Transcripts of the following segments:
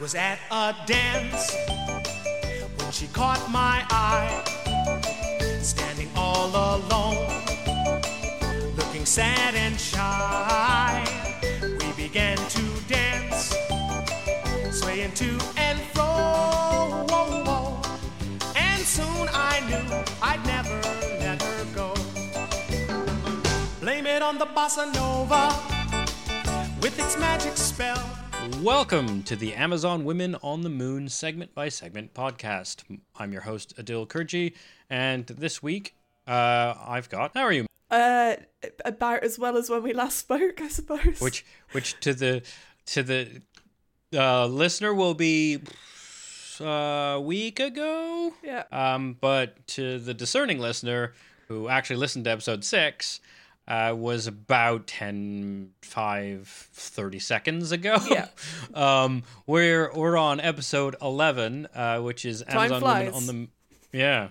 was at a dance when she caught my eye, standing all alone, looking sad and shy. We began to dance, swaying to and fro, and soon I knew I'd never let her go. Blame it on the bossa nova with its magic spell. Welcome to the Amazon Women on the Moon segment by segment podcast. I'm your host Aadil Kurji, and this week uh, I've got how are you? Uh, about as well as when we last spoke, I suppose. Which which to the to the uh, listener will be uh, a week ago. Yeah. Um, but to the discerning listener who actually listened to episode six. Uh, was about 10, 5, 30 seconds ago. Yeah. um, we're, we're on episode 11, uh, which is Time Amazon flies. Women on the... Yeah.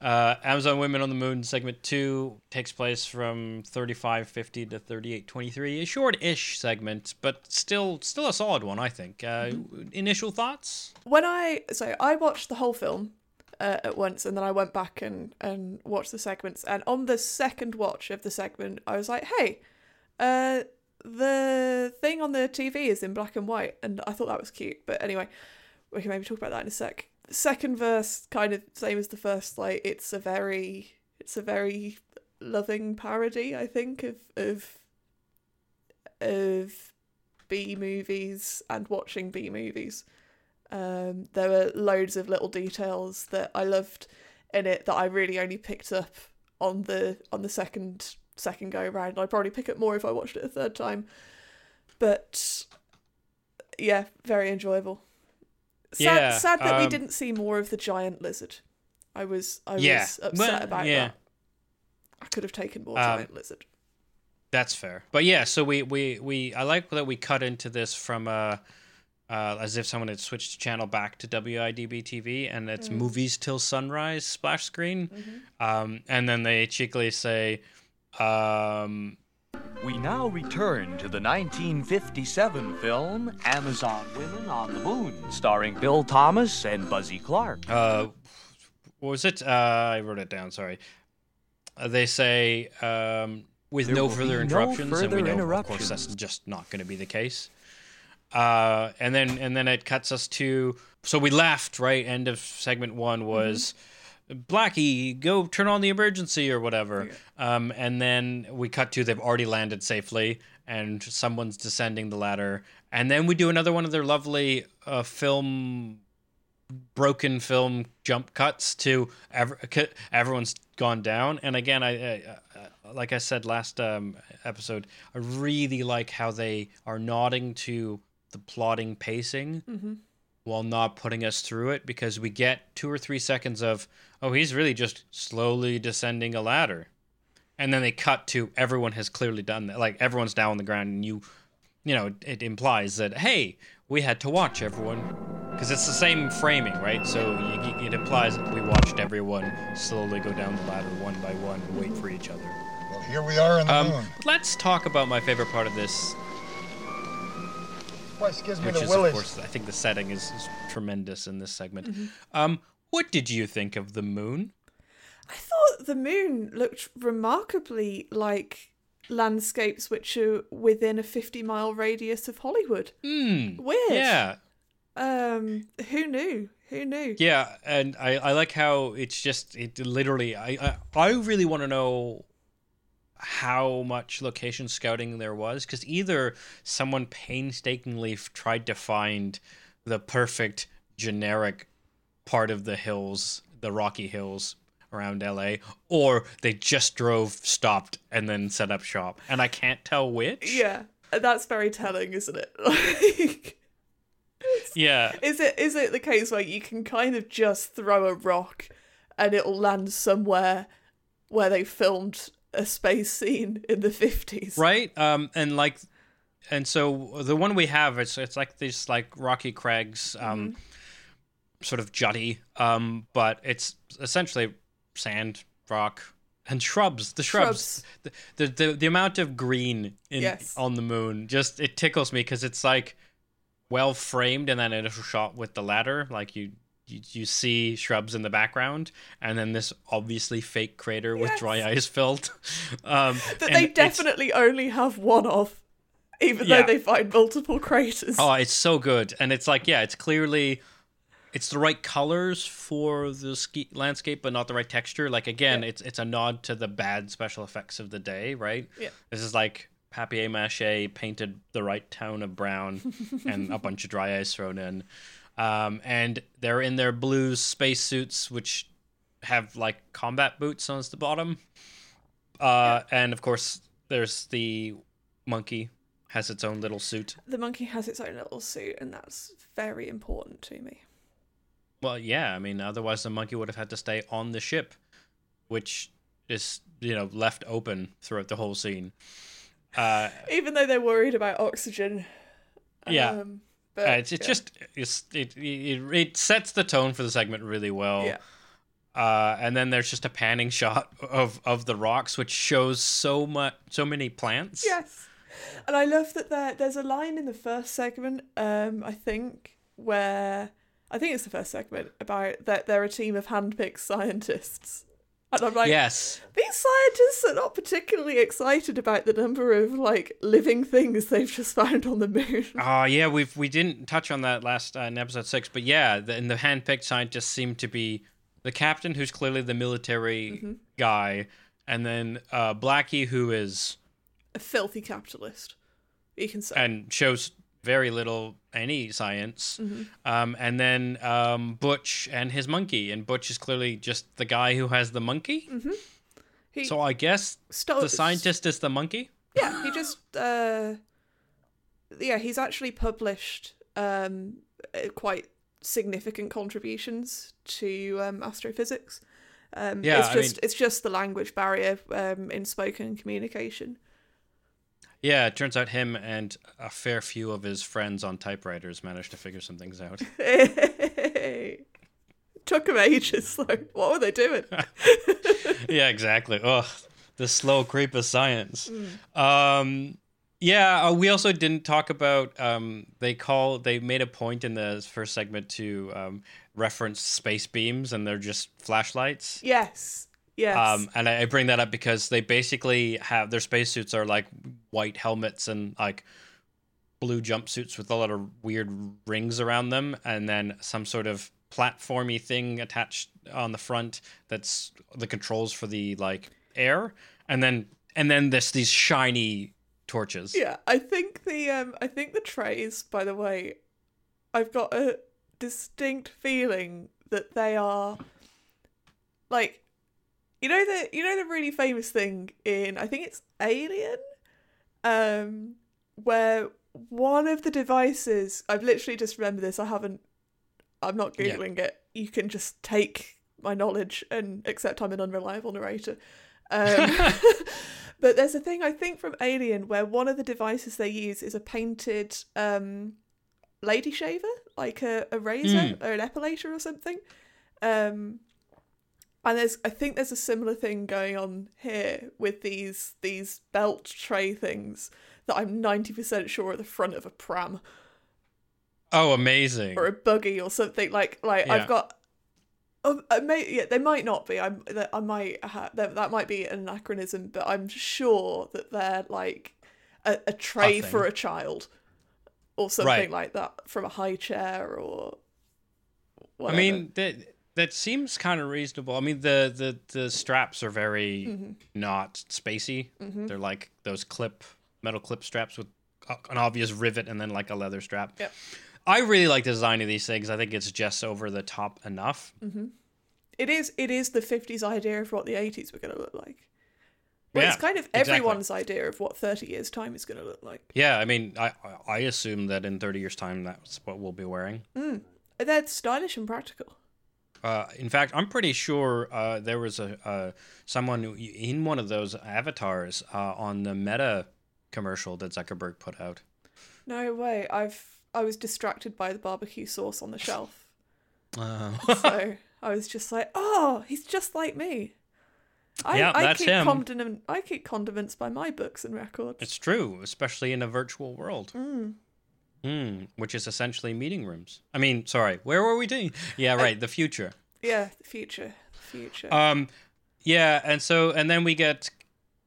Uh, Amazon Women on the Moon segment 2 takes place from 35.50 to 38.23. A short-ish segment, but still still a solid one, I think. Uh, Initial thoughts? when I so I watched the whole film uh, at once, and then I went back and and watched the segments. And on the second watch of the segment, I was like, "Hey, uh, the thing on the TV is in black and white," and I thought that was cute. But anyway, we can maybe talk about that in a sec. Second verse, kind of same as the first. Like it's a very it's a very loving parody, I think, of of of B movies and watching B movies. Um, there were loads of little details that I loved in it that I really only picked up on the on the second second go round. I'd probably pick up more if I watched it a third time. But yeah, very enjoyable. Sad, Yeah, sad that we um, didn't see more of the giant lizard. I was I Yeah, was upset well, about yeah. that. I could have taken more Um, giant lizard. That's fair. But yeah, so we we we I like that we cut into this from uh uh, as if someone had switched the channel back to WIDB TV and it's movies till sunrise splash screen. Um, and then they cheekily say, um, We now return to the 1957 film Amazon Women on the Moon, starring Bill Thomas and Buzzy Clark. uh, what was it? Uh, I wrote it down, sorry. Uh, they say, um, with There no further be no interruptions, and we further know, of course, that's just not going to be the case. Uh, and then and then it cuts us to so we left right. End of segment one was Blackie, go turn on the emergency or whatever. Um, and then we cut to they've already landed safely and someone's descending the ladder. And then we do another one of their lovely uh, film broken film jump cuts to ever, everyone's gone down and again i, I uh, like i said last um, episode i really like how they are nodding to the plotting pacing while not putting us through it because we get two or three seconds of oh he's really just slowly descending a ladder. And then they cut to everyone has clearly done that. Like everyone's down on the ground and you you know it implies that hey we had to watch everyone. Because it's the same framing right? So you, it implies that we watched everyone slowly go down the ladder one by one and wait for each other. Well, here we are on the moon. um, let's talk about my favorite part of this Place gives me which the is willies. of course i think the setting is, is tremendous in this segment um, what did you think of the moon I thought the moon looked remarkably like landscapes which are within a 50 mile radius of Hollywood. Hmm. Weird. yeah Um, who knew? Who knew? Yeah, and I, I like how it's just it literally I I, I really want to know how much location scouting there was because either someone painstakingly tried to find the perfect generic part of the hills, the Rocky Hills around LA, or they just drove, stopped, and then set up shop, and I can't tell which. Yeah, that's very telling, isn't it? Like, Yeah. is it is it the case where you can kind of just throw a rock and it'll land somewhere where they filmed a space scene in the fifties? right um and like and so the one we have it's it's like these like rocky crags um sort of jutty um but it's essentially sand rock and shrubs the shrubs, The, the the the amount of green in Yes. on the moon just it tickles me because it's like well framed in that initial shot with the ladder. Like you, you, you see shrubs in the background, and then this obviously fake crater with dry ice filled. Um, That they it's- definitely only have one of, even Yeah. though they find multiple craters. Oh, it's so good, and it's like yeah, it's clearly. It's the right colors for the ski landscape, but not the right texture. Like again, Yeah. it's it's a nod to the bad special effects of the day, right? Yeah. This is like papier mâché painted the right tone of brown and a bunch of dry ice thrown in. Um, and they're in their blue spacesuits, which have like combat boots on the bottom. Uh, And of course, there's the monkey has its own little suit. The monkey has its own little suit, and that's very important to me. Well, yeah, I mean, otherwise the monkey would have had to stay on the ship, which is you know left open throughout the whole scene. Uh, Even though they're worried about oxygen. Yeah. Um, but, Uh, it's, it's yeah. just it's, it, it it sets the tone for the segment really well. Yeah. Uh, and then there's just a panning shot of of the rocks, which shows so much, so many plants. Yes. And I love that there there's a line in the first segment, um, I think, where I think it's the first segment about that they're a team of handpicked scientists. And I'm like, Yes. these scientists are not particularly excited about the number of like living things they've just found on the moon. Oh yeah, we've we didn't touch on that last uh, in episode six, but yeah, the, and the handpicked scientists seem to be the captain, who's clearly the military Mm-hmm. guy, and then uh, Blackie, who is A filthy capitalist, you can say. and shows very little any science, Mm-hmm. um, and then um, Butch and his monkey, and Butch is clearly just the guy who has the monkey. Mm-hmm. So I guess stole the scientist is the monkey. Yeah, he just uh yeah, he's actually published um uh, quite significant contributions to um astrophysics. Um Yeah, it's I just mean- it's just the language barrier um in spoken communication. Yeah, it turns out him and a fair few of his friends on typewriters managed to figure some things out. Took him ages Like, What were they doing? yeah, exactly. Ugh, the slow creep of science. Um, yeah, uh, we also didn't talk about. Um, they call. They made a point in the first segment to um, reference space beams, and they're just flashlights. yes. Yes. Um, and I, I bring that up because they basically have their spacesuits are like white helmets and like blue jumpsuits with a lot of weird rings around them, and then some sort of platformy thing attached on the front that's the controls for the like air, and then and then there's these shiny torches. Yeah, I think the um I think the trays, by the way, I've got a distinct feeling that they are like you know the you know the really famous thing in I think it's Alien um where one of the devices I've literally just remembered this, I haven't I'm not Yeah. googling it. You can just take my knowledge and accept I'm an unreliable narrator. Um, but there's a thing I think from Alien where one of the devices they use is a painted um, lady shaver, like a, a razor or an epilator or something. Um, and there's I think there's a similar thing going on here with these these belt tray things that I'm ninety percent sure are the front of a pram Oh, amazing! or a buggy or something like like Yeah. I've got. Um, I may, yeah, they might not be. I'm. I might. Ha- that, that might be an anachronism, but I'm sure that they're like a, a tray for a child, or something Right. like that from a high chair or. I mean that that seems kind of reasonable. I mean the the the straps are very Mm-hmm. not spacey. Mm-hmm. They're like those clip metal clip straps with an obvious rivet and then like a leather strap. Yep. I really like the design of these things. I think it's just over the top enough. Mm-hmm. it is. It is the '50s idea of what the '80s were going to look like. Well, Yeah, it's kind of exactly. everyone's idea of what 30 years time is going to look like. Yeah, I mean, I I assume that in 30 years time that's what we'll be wearing. Mm. They're stylish and practical. Uh, in fact, I'm pretty sure uh, there was a uh, someone in one of those avatars uh, on the Meta commercial that Zuckerberg put out. No way. I've. I was distracted by the barbecue sauce on the shelf. Uh, so I was just like, oh, he's just like me. I, Yeah, I that's keep him. Condiment, I keep condiments by my books and records. it's true, especially in a virtual world. Hmm, which is essentially meeting rooms. I mean, sorry, where were we doing? Yeah, right, the future. Yeah, the future, future. Um, yeah, and so and then we get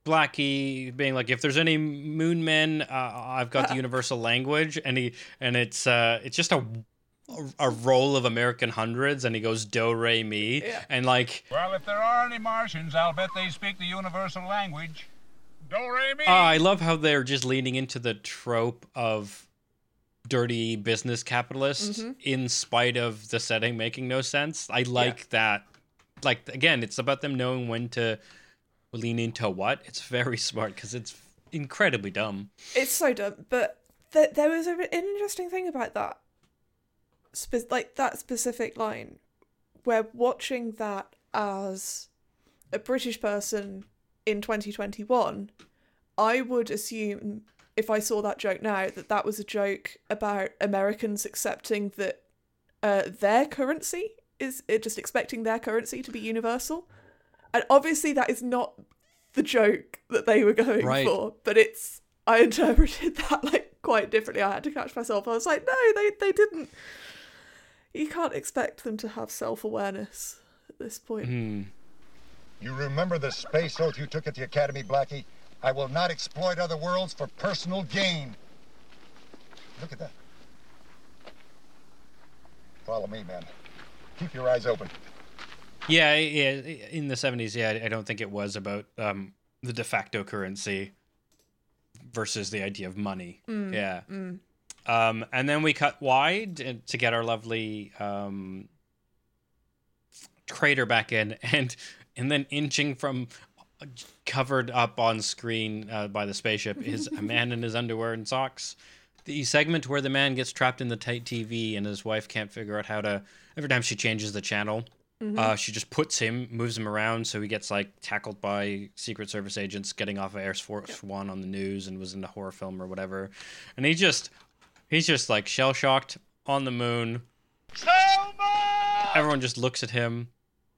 Blackie being like, if there's any moon men, uh, I've got the universal language, and he and it's uh, it's just a a roll of American hundreds, and he goes do re mi, Yeah. and like Well, if there are any Martians, I'll bet they speak the universal language. Do re mi. Uh, I love how they're just leaning into the trope of dirty business capitalists mm-hmm. in spite of the setting making no sense. I like that. Like again, it's about them knowing when to lean into what. It's very smart because it's incredibly dumb. It's so dumb, but th- there was a, an interesting thing about that, spe- like that specific line, where watching that as a British person in 2021, I would assume if I saw that joke now that that was a joke about Americans accepting that uh, their currency is uh, just expecting their currency to be universal, and obviously that is not the joke that they were going Right. for, but it's I interpreted that like quite differently. I had to catch myself. I was like, no, they they didn't. You can't expect them to have self awareness at this point. Hmm. You remember the space oath you took at the Academy, Blackie? I will not exploit other worlds for personal gain. Look at that. Follow me, man. Keep your eyes open. Yeah, yeah. In the seventies, yeah, I don't think it was about um, the de facto currency versus the idea of money. yeah. Um, and then we cut wide uh, to get our lovely um, crater back in, and and then inching from covered up on screen uh, by the spaceship is a man in his underwear and socks. The segment where the man gets trapped in the tight TV and his wife can't figure out how to. Every time she changes the channel, uh, she just puts him, moves him around, so he gets like tackled by Secret Service agents getting off of Air Force One on the news and was in a horror film or whatever. And he just, he's just like shell shocked on the moon. Everyone just looks at him.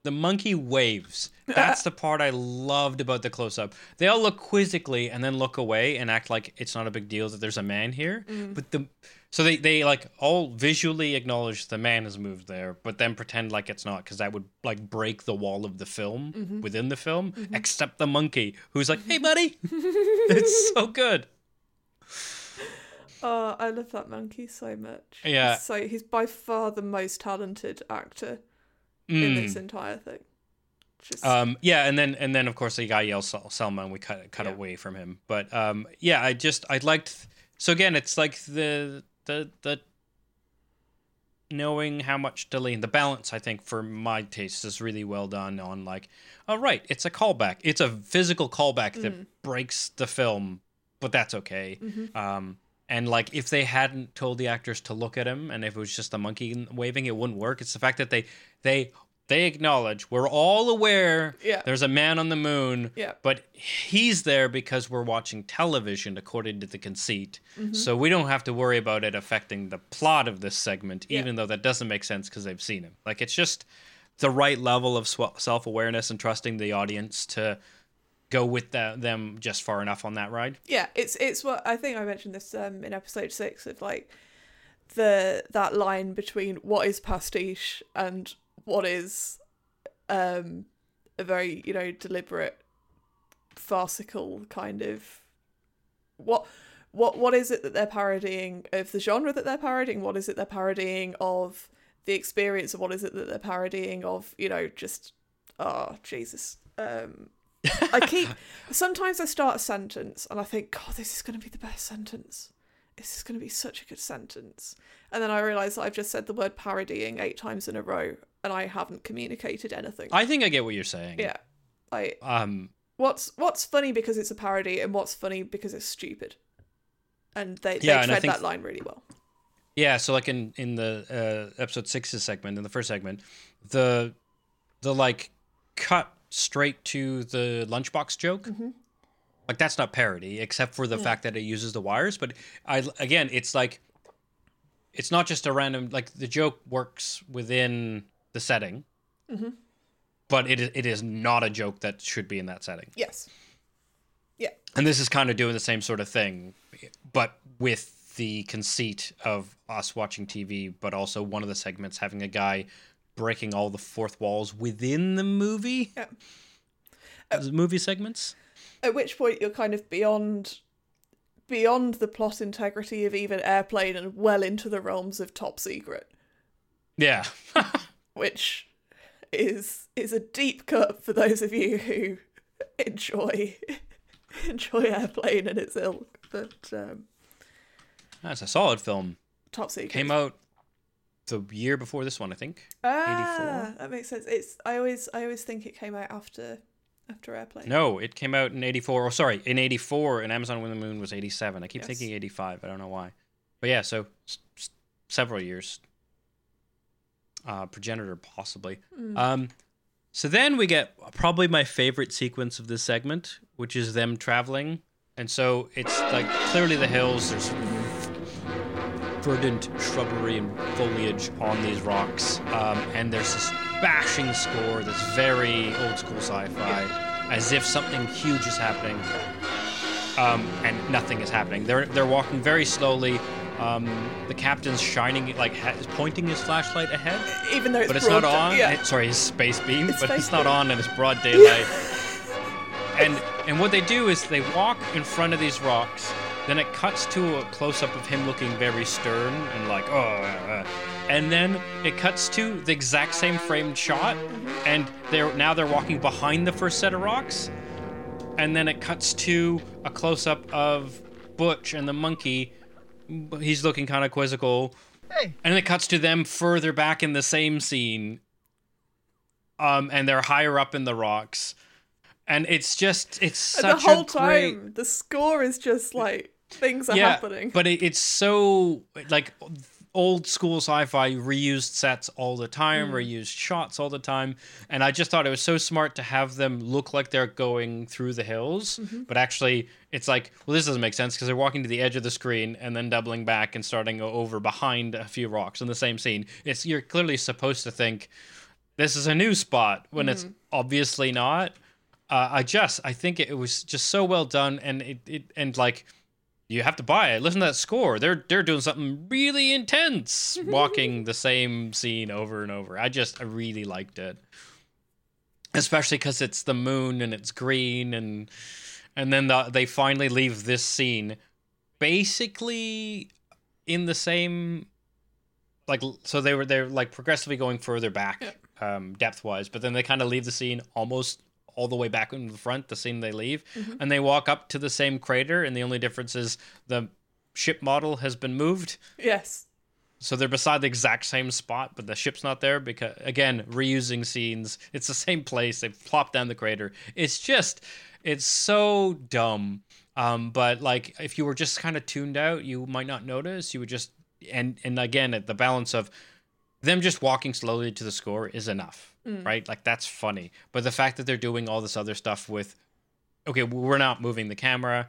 The monkey waves. That's the part I loved about the close up. They all look quizzically and then look away and act like it's not a big deal that there's a man here. Mm. But the so they, they like all visually acknowledge the man has moved there, but then pretend like it's not because that would like break the wall of the film mm-hmm. within the film. Mm-hmm. Except the monkey who's like, "Hey, buddy," it's so good. Oh, I love that monkey so much. Yeah. So he's by far the most talented actor in Mm. this entire thing. Just Um, yeah, and then and then of course the guy yells Selma, and we cut cut Yeah. away from him. But um, yeah, I just I liked. So again, it's like the the the knowing how much to lean. The balance, I think, for my taste, is really well done. On like, all right, it's a callback. It's a physical callback that breaks the film, but that's okay. Um, and like, if they hadn't told the actors to look at him, and if it was just a monkey waving, it wouldn't work. It's the fact that they they they acknowledge we're all aware Yeah. there's a man on the moon Yeah. but he's there because we're watching television according to the conceit mm-hmm. so we don't have to worry about it affecting the plot of this segment Yeah. even though that doesn't make sense because they've seen him like it's just the right level of sw- self-awareness and trusting the audience to go with the, them just far enough on that ride? Yeah, it's it's what I think I mentioned this um in episode six of like the that line between what is pastiche and what is um a very you know deliberate farcical kind of what what what is it that they're parodying of the genre that they're parodying? What is it they're parodying of the experience? Of what is it that they're parodying of you know just oh jesus um i keep sometimes i start a sentence and i think god this is going to be the best sentence. This is going to be such a good sentence. And then i realize that i've just said the word parodying eight times in a row and i haven't communicated anything. I think i get what you're saying. Yeah. I um what's what's funny because it's a parody and what's funny because it's stupid. And they, Yeah, they tread think- that line really well. Yeah, so like in in the uh, episode six's segment, in the first segment, the the like cut straight to the lunchbox joke, mm-hmm. like that's not parody, except for the fact that it uses the wires. But I again, it's like it's not just a random like the joke works within the setting, mm-hmm. but it is it is not a joke that should be in that setting. yes. Yeah. And this is kind of doing the same sort of thing, but with the conceit of us watching TV, but also one of the segments having a guy breaking all the fourth walls within the movie. Yeah. The movie segments. At which point you're kind of beyond beyond the plot integrity of even Airplane and well into the realms of Top Secret, Yeah. which is is a deep cut for those of you who enjoy enjoy Airplane and its ilk. But um, That's a solid film. Top Secret Came out the year before this one, I think. Ah, that makes sense. It's I always I always think it came out after after Airplane. No, it came out in 84. Or sorry, in 84, and Amazon When the Moon was 87. I keep Yes. thinking 85. I don't know why. But yeah, so s- s- several years. Uh, progenitor, possibly. Um, so then we get probably my favorite sequence of this segment, which is them traveling. And so it's like clearly the hills, there's verdant shrubbery and foliage on these rocks. Um, and there's this bashing score that's very old school sci fi, as if something huge is happening. Um, and nothing is happening. They're they're walking very slowly. Um, the captain's shining like ha- is pointing his flashlight ahead, Even though it's but it's not day- on. Yeah. It- sorry, his space beam, It's but space it's not beam. on and it's broad daylight. and and what they do is they walk in front of these rocks. Then it cuts to a close up of him looking very stern and like oh, uh, uh. and then it cuts to the exact same framed shot, and they're now they're walking behind the first set of rocks, and then it cuts to a close up of Butch and the monkey. He's looking kind of quizzical. Hey. And it cuts to them further back in the same scene. Um, and they're higher up in the rocks. And it's just it's such the whole a great time, the score is just like things are yeah, happening. But it, it's so like old school sci-fi reused sets all the time, mm. reused shots all the time, and I just thought it was so smart to have them look like they're going through the hills, mm-hmm. but actually it's like, well, this doesn't make sense because they're walking to the edge of the screen and then doubling back and starting over behind a few rocks in the same scene. It's you're clearly supposed to think this is a new spot when it's mm-hmm. obviously not. Uh, I just I think it was just so well done and it, it and like you have to buy it. Listen to that score. They're they're doing something really intense, walking the same scene over and over. I just I really liked it, especially because it's the moon and it's green and and then the, they finally leave this scene, basically in the same like so they were they're like progressively going further back um depth wise but then they kind of leave the scene almost all the way back in the front the scene they leave and they walk up to the same crater and the only difference is the ship model has been moved. Yes. so they're beside the exact same spot but the ship's not there because again reusing scenes. It's the same place. They plop down the crater. It's just it's so dumb. Um but like if you were just kind of tuned out you might not notice. You would just and and again at the balance of them just walking slowly to the score is enough Mm. right? Like that's funny. But the fact that they're doing all this other stuff with okay we're not moving the camera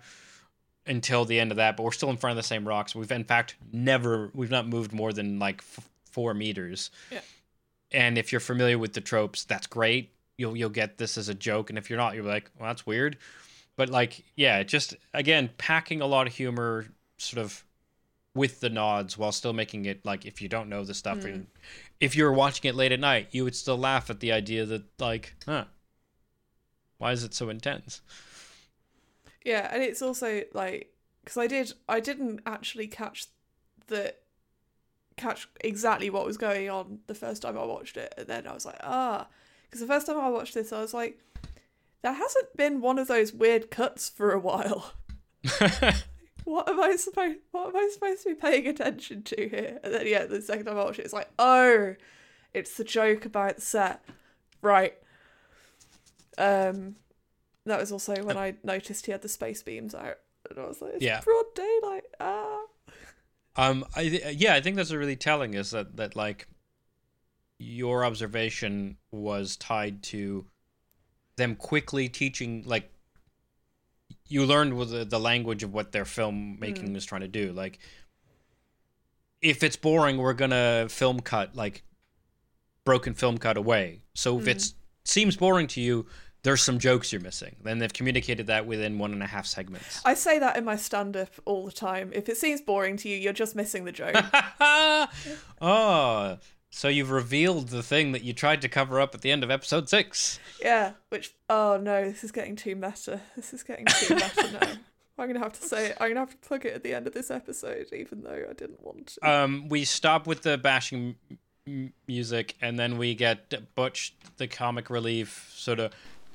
until the end of that but we're still in front of the same rocks. We've in fact never we've not moved more than like f- four meters. Yeah. and if you're familiar with the tropes that's great. You'll you'll get this as a joke. And if you're not you're like well that's weird. But like yeah just again packing a lot of humor sort of with the nods while still making it like if you don't know the stuff mm. and if you were watching it late at night you would still laugh at the idea that like huh why is it so intense Yeah, and it's also like because I did I didn't actually catch the catch exactly what was going on the first time I watched it, and then I was like, ah, because the first time I watched this, I was like, there hasn't been one of those weird cuts for a while. what am I supposed What am I supposed to be paying attention to here? And then yeah, the second time I watched it, it's like, oh, it's the joke about the set, right? Um, that was also when I noticed he had the space beams out, and I was like, it's Yeah. broad daylight. Ah, Um, I th- yeah, I think that's really telling is that that like your observation was tied to them quickly teaching like you learned with the, the language of what their filmmaking mm. was trying to do. Like if it's boring, we're gonna film cut like broken film cut away. So if it mm. seems boring to you, there's some jokes you're missing. Then they've communicated that within one and a half segments. I say that in my stand up all the time. If it seems boring to you, you're just missing the joke. oh, so you've revealed the thing that you tried to cover up at the end of episode six. yeah, which, oh no, this is getting too meta. This is getting too meta now. I'm gonna have to say it. I'm gonna have to plug it at the end of this episode, even though I didn't want to. Um, we stop with the bashing m- music, and then we get Butch, the comic relief, sort of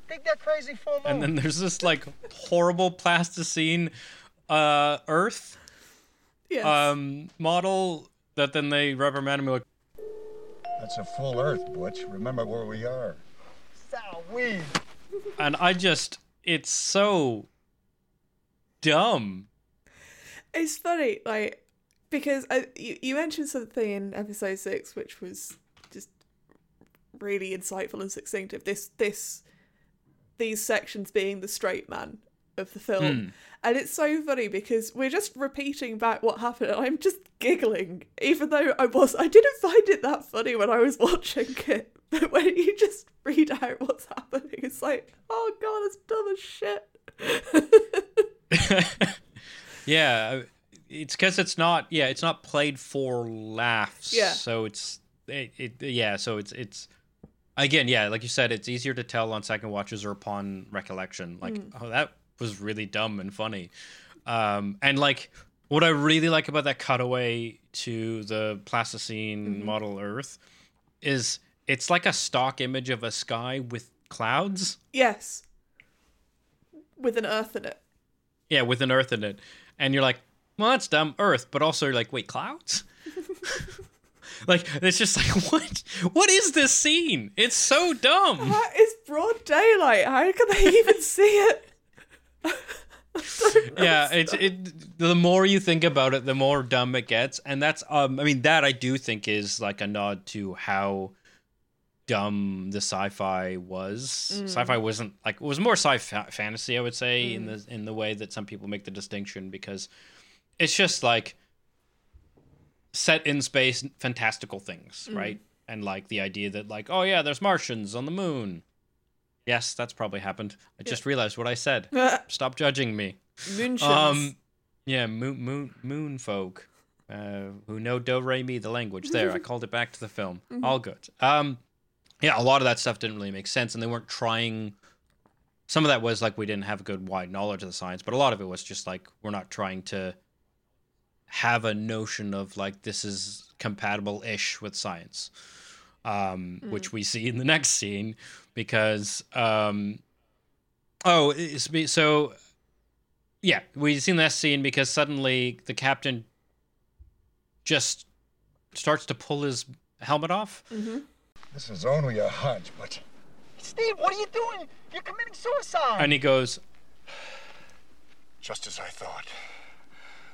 Take that crazy full moon. and then there's this like horrible plasticine uh earth yes. um model that then they reprimand him like That's a full Earth, Butch. Remember where we are. Sour weed. and i just it's so dumb It's funny, like because I, you, you mentioned something in episode six, which was just really insightful and succinct. Of this, this, these sections being the straight man of the film, hmm. and it's so funny because we're just repeating back what happened, and I'm just giggling, even though I was I didn't find it that funny when I was watching it, but when you just read out what's happening, it's like, oh god, it's dumb as shit. yeah it's because it's not yeah it's not played for laughs. Yeah. so it's it, it yeah so it's it's again yeah like you said it's easier to tell on second watches or upon recollection. Like hmm. oh that was really dumb and funny. Um and like what i really like about that cutaway to the plasticine model earth is it's like a stock image of a sky with clouds. Yes, with an earth in it. yeah with an earth in it. And you're like well that's dumb earth but also you're like wait clouds? Like it's just like what? What is this scene? It's so dumb. That is broad daylight. How can they even see it? yeah it's it the more you think about it the more dumb it gets. And that's um i mean that i do think is like a nod to how dumb the sci-fi was. Mm. Sci-fi wasn't like it was more sci-fi fantasy i would say in mm. the in the way that some people make the distinction because it's just like set in space fantastical things mm. right? And like the idea that like oh yeah there's martians on the moon yes that's probably happened i just realized what i said stop judging me Moonshins. um, yeah, moon moon moon folk, uh, who know do re mi the language. There, I called it back to the film. All good. Um, yeah, a lot of that stuff didn't really make sense, and they weren't trying. Some of that was like we didn't have a good wide knowledge of the science, but a lot of it was just like we're not trying to have a notion of like this is compatible ish with science, um, which we see in the next scene because um, oh, it's, so yeah, we seen that scene because suddenly the captain just starts to pull his helmet off. This is only a hunch, but Steve, what are you doing? You're committing suicide. And he goes, just as I thought.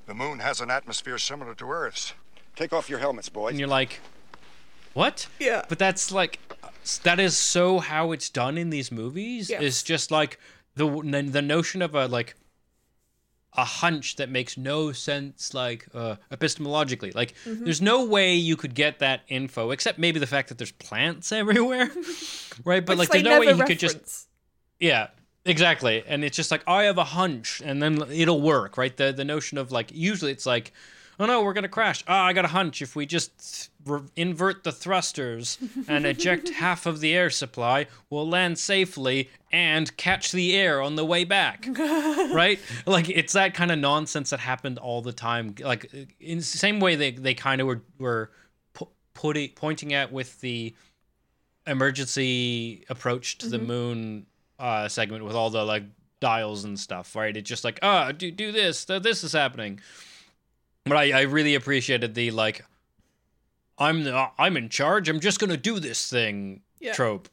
The moon has an atmosphere similar to Earth's. Take off your helmets, boys. and you're like, what? Yeah. But that's like, that is so how it's done in these movies. Yes. Is just like the the notion of a like a hunch that makes no sense like uh, epistemologically like Mm-hmm. there's no way you could get that info except maybe the fact that there's plants everywhere right but Which like there's no way he could just. Yeah, exactly. And it's just like I have a hunch, and then it'll work, right? The the notion of like usually it's like, oh no, we're gonna crash. Oh, I got a hunch. If we just re- invert the thrusters and eject half of the air supply, we'll land safely and catch the air on the way back, right? Like it's that kind of nonsense that happened all the time. Like in the same way they they kind of were were pu- putting pointing at with the emergency approach to the moon uh, segment with all the like dials and stuff, right? It's just like, ah, do do this, th- this is happening. But I, I really appreciated the like, I'm the, I'm in charge. I'm just gonna do this thing Yeah. trope.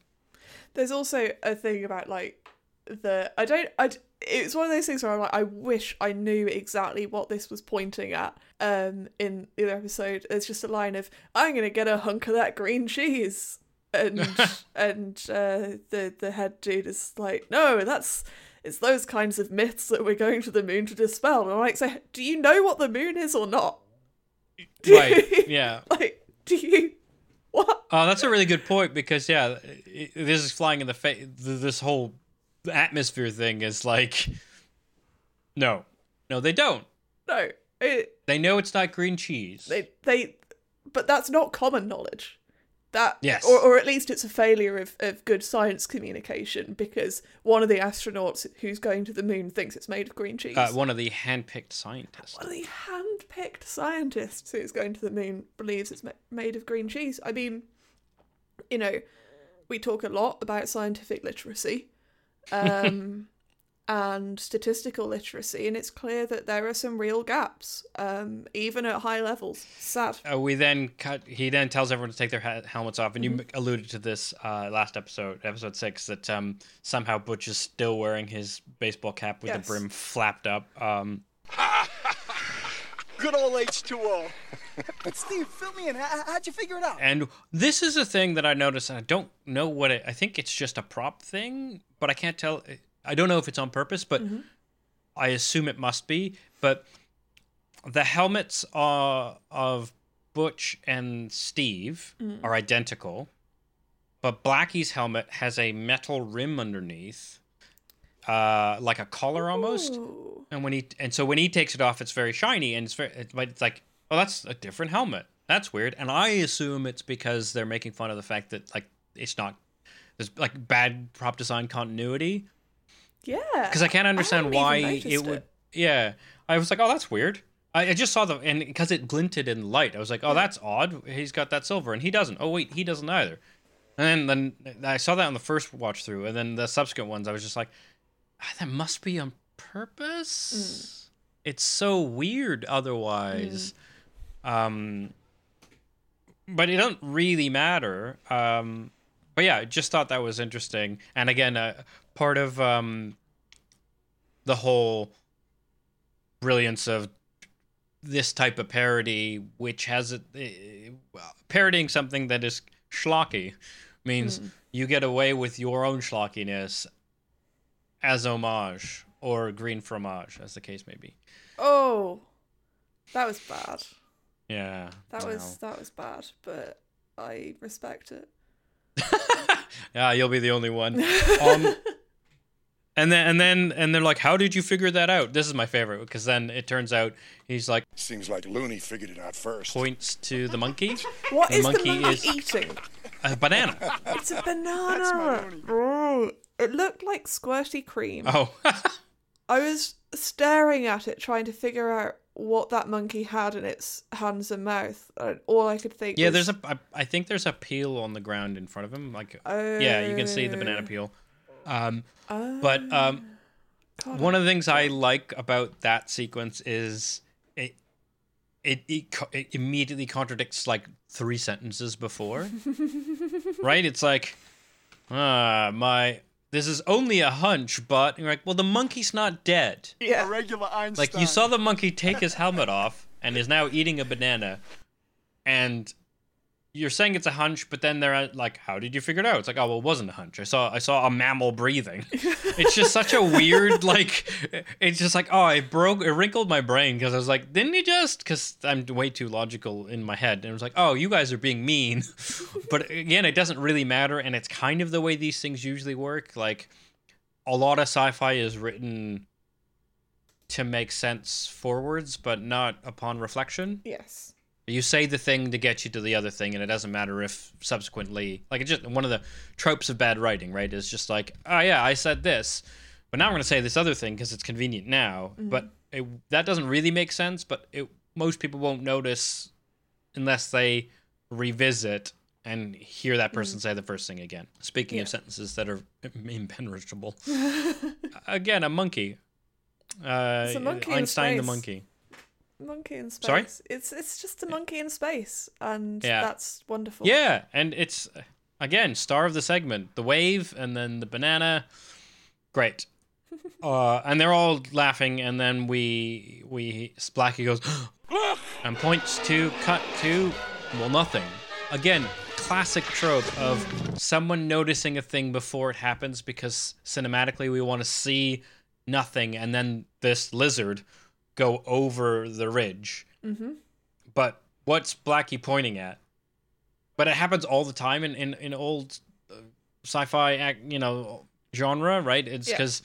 There's also a thing about like the I don't I it's one of those things where I'm like I wish I knew exactly what this was pointing at. Um, in the other episode, there's just a line of I'm gonna get a hunk of that green cheese, and and uh, the the head dude is like, no, that's it's those kinds of myths that we're going to the moon to dispel. And I'm like, so do you know what the moon is or not? Do Right, you- yeah. Like, do you what? Oh, that's a really good point because yeah, it, this is flying in the face. This whole atmosphere thing is like, no, no, they don't. No, it, They know it's not green cheese. they they, but that's not common knowledge. That Yes. or or at least it's a failure of, of good science communication because one of the astronauts who's going to the moon thinks it's made of green cheese. uh, one of the hand-picked scientists. one of the hand-picked scientists who's going to the moon believes it's ma- made of green cheese. I mean, you know, we talk a lot about scientific literacy um, and statistical literacy, and it's clear that there are some real gaps, um, even at high levels. Sad. Uh, we then cut. He then tells everyone to take their ha- helmets off, and Mm-hmm. you alluded to this uh, last episode, episode six, that um, somehow Butch is still wearing his baseball cap with Yes. the brim flapped up. Um, Good old H2O. but Steve, fill me in. How, how'd you figure it out? and this is a thing that I noticed, and I don't know what it. I think it's just a prop thing, but I can't tell. I don't know if it's on purpose, but I assume it must be. But the helmets uh, of Butch and Steve are identical, but Blackie's helmet has a metal rim underneath, uh, like a collar almost. Ooh. And when he and so when he takes it off, it's very shiny, and it's very but it's like, oh, that's a different helmet. That's weird. And I assume it's because they're making fun of the fact that like it's not there's like bad prop design continuity Yeah. because I can't understand hadn't why it would. it. Yeah, I was like, oh, that's weird. I, I just saw the and because it glinted in light, I was like, oh, that's odd. He's got that silver, and he doesn't. Oh wait, he doesn't either. And then then I saw that on the first watch through, and then the subsequent ones, I was just like, ah, that must be on purpose. It's so weird otherwise. Um, but it doesn't really matter. Um, but yeah, I just thought that was interesting. And again, uh, part of um, the whole brilliance of this type of parody, which has a, uh, parodying something that is schlocky, means you get away with your own schlockiness as homage or green fromage, as the case may be. Oh, that was bad. Yeah, That was that was bad, but I respect it. Yeah, you'll be the only one. Um, and then and then and they're like, "How did you figure that out?" This is my favorite because then it turns out he's like Seems like Looney figured it out first. points to the monkey, What The is monkey the monkey is- eating? a banana. It's a banana. Oh, it looked like squirty cream. Oh, I was staring at it, trying to figure out what that monkey had in its hands and mouth. All I could think. yeah. was, There's a I, I think there's a peel on the ground in front of him. Like, yeah, you can see the banana peel. Um, but um, God, one of the things I like about that sequence is it it it, it immediately contradicts like three sentences before. right? It's like ah my this is only a hunch, but you're like, well the monkey's not dead. A yeah, regular Einstein. Like you saw the monkey take his helmet off and is now eating a banana and you're saying it's a hunch, but then they're uh, like, "How did you figure it out?" It's like, "Oh, well, it wasn't a hunch. I saw, I saw a mammal breathing." it's just such a weird, like, it's just like, oh, it broke, it wrinkled my brain because I was like, "Didn't he just?" Because I'm way too logical in my head, and it was like, "Oh, you guys are being mean," but again, it doesn't really matter, and it's kind of the way these things usually work. Like, a lot of sci-fi is written to make sense forwards, but not upon reflection. yes. You say the thing to get you to the other thing, and it doesn't matter if subsequently, like, it's just one of the tropes of bad writing, right? Is just like, oh yeah, I said this, but now I'm going to say this other thing because it's convenient now. But it, that doesn't really make sense. But it, most people won't notice unless they revisit and hear that person say the first thing again. Speaking of sentences that are impenetrable, again, a monkey. Uh, It's a monkey in Einstein the monkey. Monkey in space. Sorry? It's it's just a monkey in space, and Yeah. that's wonderful. Yeah, and it's again star of the segment, the wave, and then the banana. Great. Uh, and they're all laughing, and then we we Splacky goes and points to cut to well nothing. Again, classic trope of someone noticing a thing before it happens because cinematically we want to see nothing, and then this lizard go over the ridge. Mm-hmm. But what's Blackie pointing at? But it happens all the time in in, in old uh, sci-fi, act, you know, genre, right? It's Yeah. because.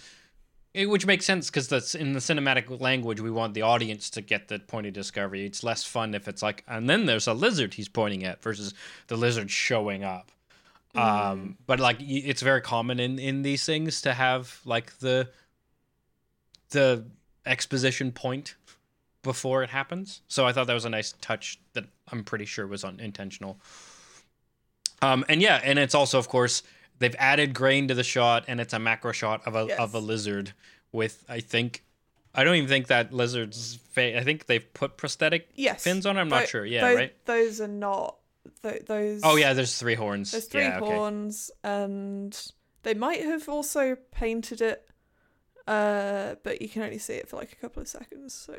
which makes sense because that's in the cinematic language. We want the audience to get the point of discovery. It's less fun if it's like, and then there's a lizard he's pointing at versus the lizard showing up. Um, but like, it's very common in in these things to have like the the exposition point before it happens. So I thought that was a nice touch that I'm pretty sure was unintentional. Um, and yeah, and it's also, of course, they've added grain to the shot, and it's a macro shot of a of a lizard with, I think, I don't even think that lizard's face. I think they've put prosthetic Yes. fins on. it. I'm not sure. Yeah, tho- right. Those are not. Th- those. Oh yeah, there's three horns. There's three yeah, okay. horns, and they might have also painted it, uh, but you can only see it for like a couple of seconds. So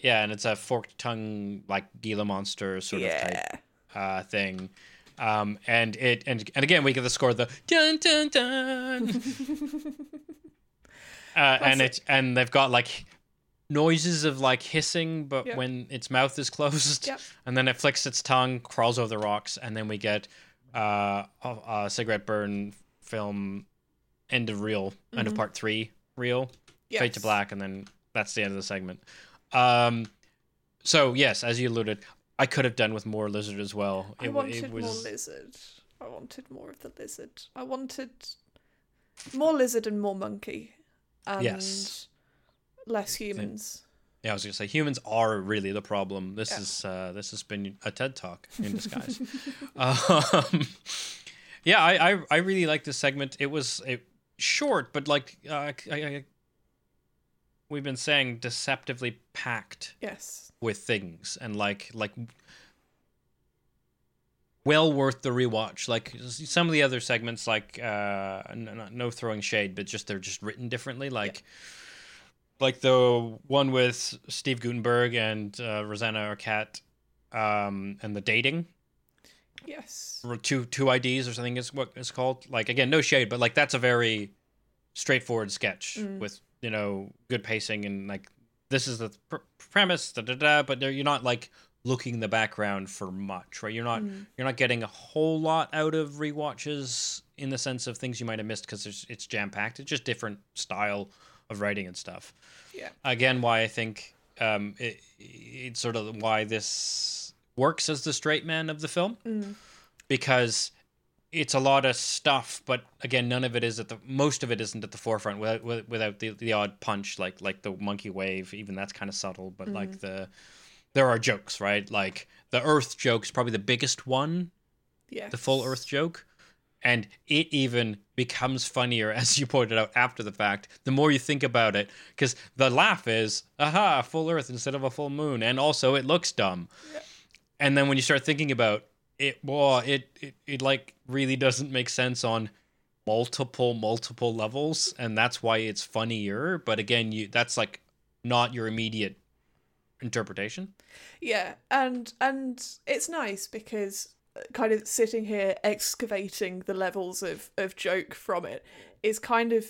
Yeah, and it's a forked tongue like Gila monster sort of type uh, thing. Um, and it and and again we get the score the dun dun dun. uh, and it and they've got like noises of like hissing, but Yeah. when its mouth is closed, Yep. and then it flicks its tongue, crawls over the rocks, and then we get uh, a, a cigarette burn film end of reel, end of part three reel, fade to black, and then that's the end of the segment. Um, so yes, as you alluded, I could have done with more lizard as well. I It wa- wanted it more lizard. I wanted more of the lizard. I wanted more lizard and more monkey, and Yes. less humans. yeah. I was gonna say humans are really the problem. This Yeah. is uh, this has been a TED talk in disguise. um, yeah, I, I I really like this segment. It was it, short, but like uh, I, I, we've been saying, deceptively packed. Yes. with things and like like well worth the rewatch like some of the other segments like uh n- n- no throwing shade but just they're just written differently like like the one with steve guttenberg and uh, rosanna arquette um and the dating Yes. two two IDs or something is what it's called. Like again, no shade, but like that's a very straightforward sketch with you know good pacing and like this is the pr- premise, da da da. But you're not like looking in the background for much, right? You're not you're not getting a whole lot out of rewatches in the sense of things you might have missed because it's jam packed. It's just different style of writing and stuff Yeah. again why I think um, it, it's sort of why this works as the straight man of the film mm. because it's a lot of stuff, but again, none of it is at the most of it isn't at the forefront without without the, the odd punch like like the monkey wave. Even that's kind of subtle, but like mm-hmm. the there are jokes, right? Like the Earth joke is probably the biggest one Yes. the full Earth joke, and it even becomes funnier as you pointed out after the fact. The more you think about it, because the laugh is, "Aha, full Earth instead of a full moon," and also it looks dumb. And then when you start thinking about it, well, it, it it like really doesn't make sense on multiple multiple levels, and that's why it's funnier. But again, you that's like not your immediate interpretation. Yeah, and and it's nice because uh, kind of sitting here excavating the levels of of joke from it is kind of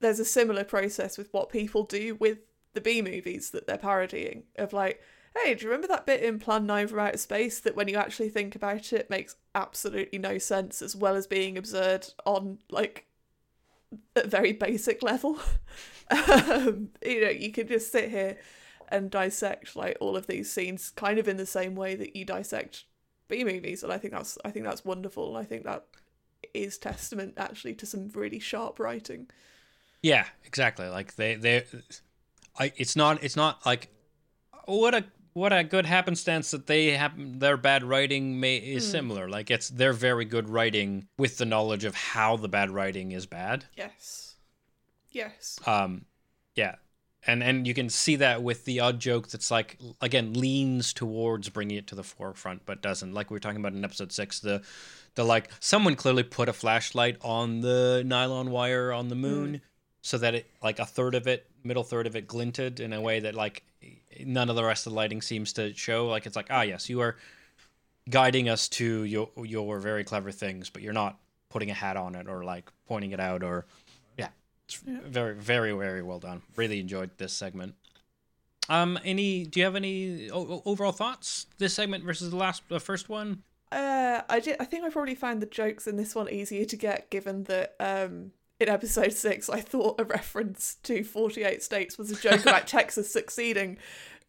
there's a similar process with what people do with the B movies that they're parodying of like, hey, do you remember that bit in Plan 9 from Outer Space that when you actually think about it makes absolutely no sense as well as being absurd on like a very basic level? um, you know, you can just sit here and dissect like all of these scenes kind of in the same way that you dissect B movies and I think that's I think that's wonderful and I think that is testament actually to some really sharp writing. Yeah, exactly. Like they they I it's not it's not like what a what a good happenstance that they have their bad writing may is similar. Like it's their very good writing with the knowledge of how the bad writing is bad. Yes. Yes. Um yeah. And and you can see that with the odd joke that's like again leans towards bringing it to the forefront but doesn't. Like we were talking about in episode 6 the the like someone clearly put a flashlight on the nylon wire on the moon so that it like a third of it middle third of it glinted in a way that like none of the rest of the lighting seems to show. Like it's like ah yes you are guiding us to your your very clever things but you're not putting a hat on it or like pointing it out or yeah. It's very very very well done. Really enjoyed this segment. Um any do you have any o- o- overall thoughts? This segment versus the last the first one? Uh, I did. I think I probably found the jokes in this one easier to get, given that um, in episode six, I thought a reference to 48 states was a joke about Texas succeeding,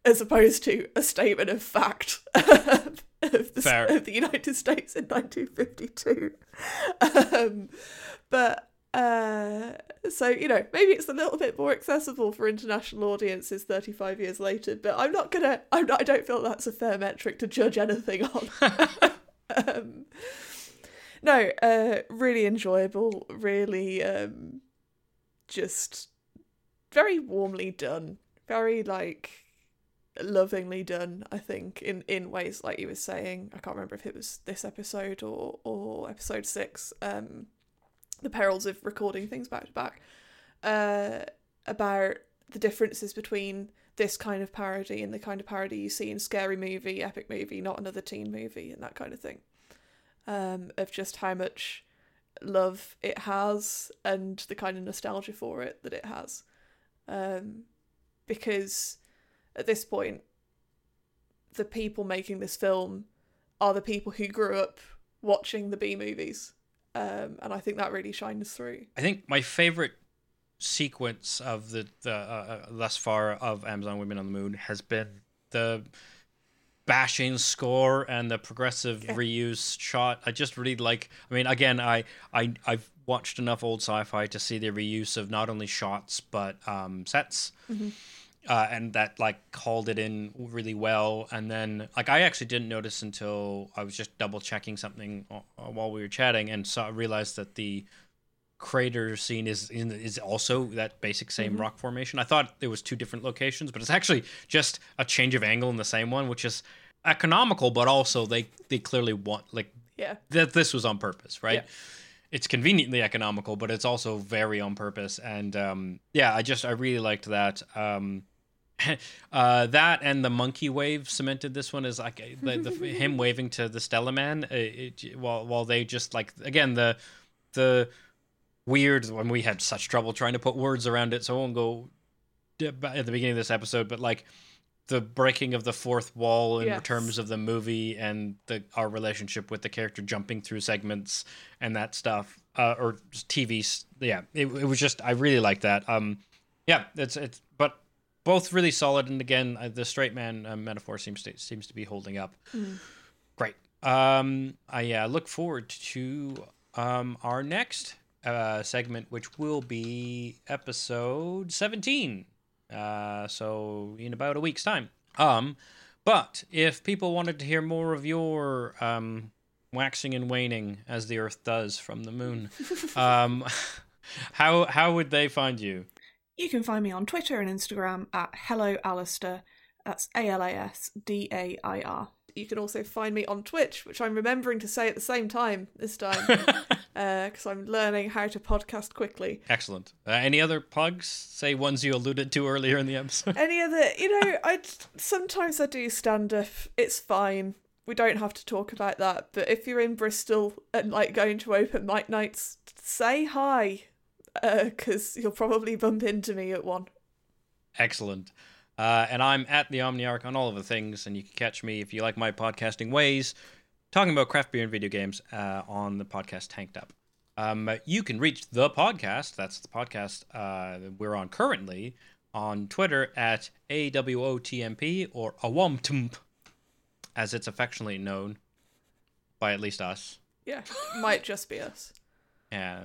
as opposed to a statement of fact of, the, of the United States in 1952. Um, but uh, so you know, maybe it's a little bit more accessible for international audiences 35 years later. But I'm not gonna. I'm not. I don't feel that's a fair metric to judge anything on. um, no, uh, really enjoyable. Really, um, just very warmly done. Very like lovingly done. I think in in ways like you were saying. I can't remember if it was this episode or or episode six. Um, the perils of recording things back to back. Uh, about the differences between this kind of parody and the kind of parody you see in scary movie, epic movie, not another teen movie, and that kind of thing. Um, of just how much love it has and the kind of nostalgia for it that it has. Um, because at this point, the people making this film are the people who grew up watching the B movies. Um, and I think that really shines through. I think my favorite sequence of the, the uh, uh, thus far of Amazon Women on the Moon has been the bashing score and the progressive Yeah. reuse shot. I just really like. I mean, again, I I I've watched enough old sci-fi to see the reuse of not only shots but um, sets. Uh, and that like called it in really well and then like i actually didn't notice until i was just double checking something uh, while we were chatting and saw realized that the crater scene is in, is also that basic same rock formation. I thought there was two different locations, but it's actually just a change of angle in the same one, which is economical, but also they they clearly want like Yeah. that this was on purpose, right? Yeah. It's conveniently economical, but it's also very on purpose. And um, yeah, I just I really liked that. Um, uh, that and the monkey wave cemented this one as like the, the, him waving to the Stella Man, uh, it, while while they just like again the the weird when we had such trouble trying to put words around it, so I won't go at the beginning of this episode, but like the breaking of the fourth wall in Yes. terms of the movie and the our relationship with the character jumping through segments and that stuff uh, or TV yeah it, it was just I really like that. Um yeah it's it's but both really solid and again uh, the straight man uh, metaphor seems to seems to be holding up. Great. Um I yeah look forward to um our next uh segment which will be episode 17 uh, so in about a week's time. Um, but if people wanted to hear more of your um, waxing and waning as the Earth does from the moon, um, how how would they find you? You can find me on Twitter and Instagram at Hello Alasdair. That's A L A S D A I R. You can also find me on Twitch, which I'm remembering to say at the same time this time, because I'm learning how to podcast quickly. Excellent. Uh, any other plugs? Say ones you alluded to earlier in the episode. Any other, you know, I sometimes I do stand up. It's fine. We don't have to talk about that. But if you're in Bristol and like going to open mic nights, say hi, because you'll probably bump into me at one. Excellent. Uh, and I'm at the Omniarch on all of the things, and you can catch me if you like my podcasting ways, talking about craft beer and video games uh, on the podcast Tanked Up. Um, you can reach the podcast, that's the podcast uh, we're on currently, on Twitter at AWOTMP or AWOMTMP, as it's affectionately known by at least us. Yeah, might just be us. Yeah,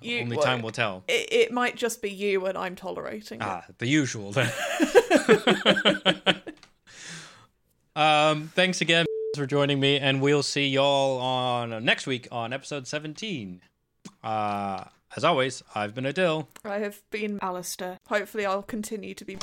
You- only well, time will tell. It, it might just be you and I'm tolerating it. Ah, the usual then. um, thanks again for joining me, and we'll see y'all on next week on episode 17. Uh, as always, I've been Aadil. I have been Alasdair. Hopefully, I'll continue to be.